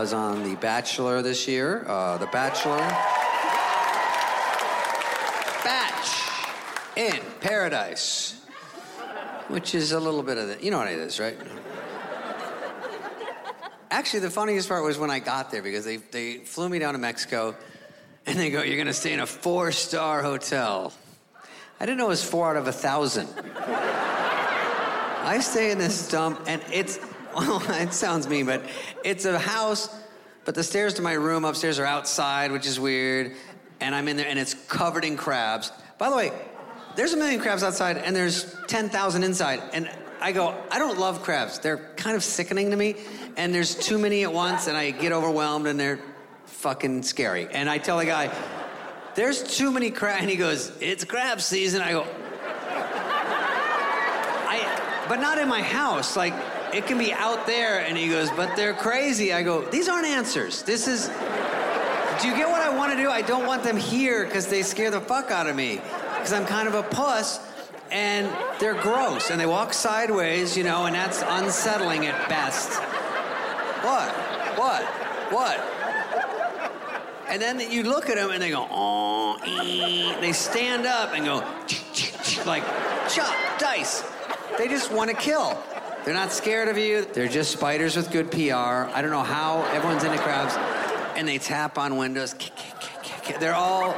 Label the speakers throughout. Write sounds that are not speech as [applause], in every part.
Speaker 1: was on The Bachelor this year. Uh, the Bachelor. Batch in Paradise, which is a little bit of the, you know what it is, right? Actually, the funniest part was when I got there because they, they flew me down to Mexico and they go, You're going to stay in a four star hotel. I didn't know it was four out of a thousand. I stay in this dump and it's, [laughs] it sounds mean, but it's a house, but the stairs to my room upstairs are outside, which is weird. And I'm in there and it's covered in crabs. By the way, there's a million crabs outside and there's 10,000 inside. And I go, I don't love crabs. They're kind of sickening to me. And there's too many at once and I get overwhelmed and they're fucking scary. And I tell the guy, there's too many crabs. And he goes, it's crab season. I go, I, but not in my house. Like, it can be out there. And he goes, but they're crazy. I go, these aren't answers. This is, do you get what I want to do? I don't want them here because they scare the fuck out of me. Because I'm kind of a puss and they're gross and they walk sideways, you know, and that's unsettling at best. What? What? What? And then you look at them and they go, oh, eh. they stand up and go, like, chop, dice. They just want to kill. They're not scared of you. They're just spiders with good PR. I don't know how everyone's into crabs. And they tap on windows. They're all,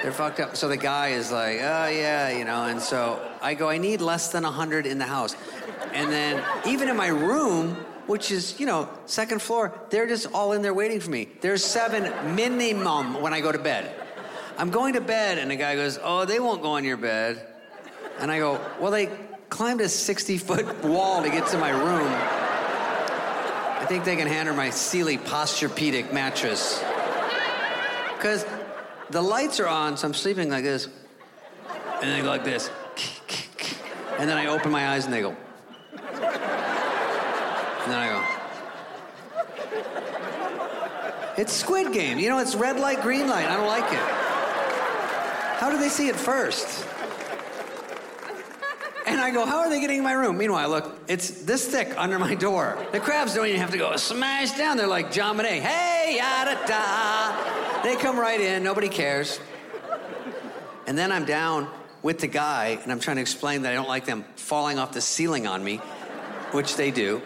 Speaker 1: they're fucked up. So the guy is like, oh, yeah, you know. And so I go, I need less than 100 in the house. And then even in my room, which is, you know, second floor, they're just all in there waiting for me. There's seven minimum when I go to bed. I'm going to bed, and the guy goes, Oh, they won't go on your bed. And I go, Well, they climbed a 60 foot wall to get to my room. I think they can handle my Sealy Posturepedic mattress. Because the lights are on, so I'm sleeping like this. And they go like this. And then I open my eyes and they go. And then I go. It's Squid Game. You know, it's red light, green light. I don't like it. How do they see it first? And I go, how are they getting in my room? Meanwhile, look, it's this thick under my door. The crabs don't even have to go smash down. They're like John Bonet. Hey, yada da. They come right in. Nobody cares. And then I'm down with the guy, and I'm trying to explain that I don't like them falling off the ceiling on me, which they do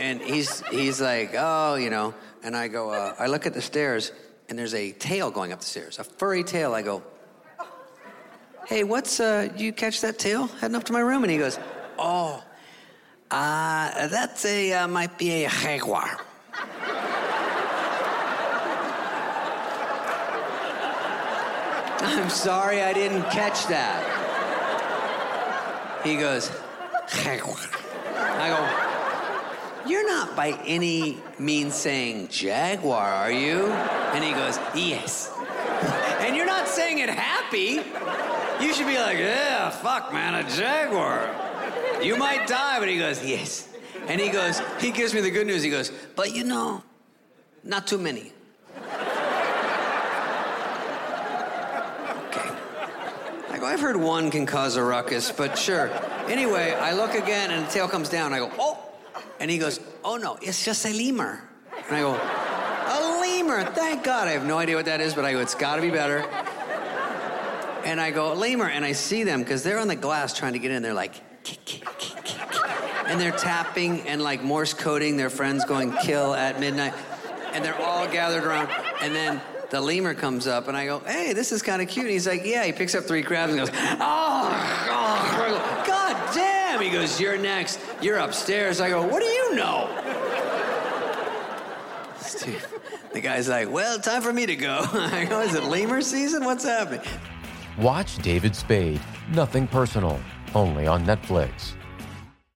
Speaker 1: and he's he's like, oh, you know, and I go, uh, I look at the stairs, and there's a tail going up the stairs, a furry tail. I go, hey, what's uh, you catch that tail heading up to my room? And he goes, oh, uh, that's a uh, might be a jaguar. I'm sorry, I didn't catch that. He goes, jaguar. I go. You're not by any means saying Jaguar, are you? And he goes, Yes. And you're not saying it happy. You should be like, Yeah, fuck, man, a Jaguar. You might die, but he goes, Yes. And he goes, He gives me the good news. He goes, But you know, not too many. Okay. I go, I've heard one can cause a ruckus, but sure. Anyway, I look again and the tail comes down. I go, Oh, and he goes, Oh no, it's just a lemur. And I go, lemur, thank God. I have no idea what that is, but I go, It's gotta be better. And I go, Lemur, and I see them because they're on the glass trying to get in. They're like, and they're tapping and like Morse coding their friends going kill at midnight. And they're all gathered around. And then the lemur comes up and I go, hey, this is kind of cute. And he's like, yeah. He picks up three crabs and goes, oh, oh. God damn. He goes, you're next. You're upstairs. I go, what do you know? The guy's like, well, time for me to go. [laughs] I go, is it lemur season? What's happening?
Speaker 2: Watch David Spade, Nothing Personal, only on Netflix.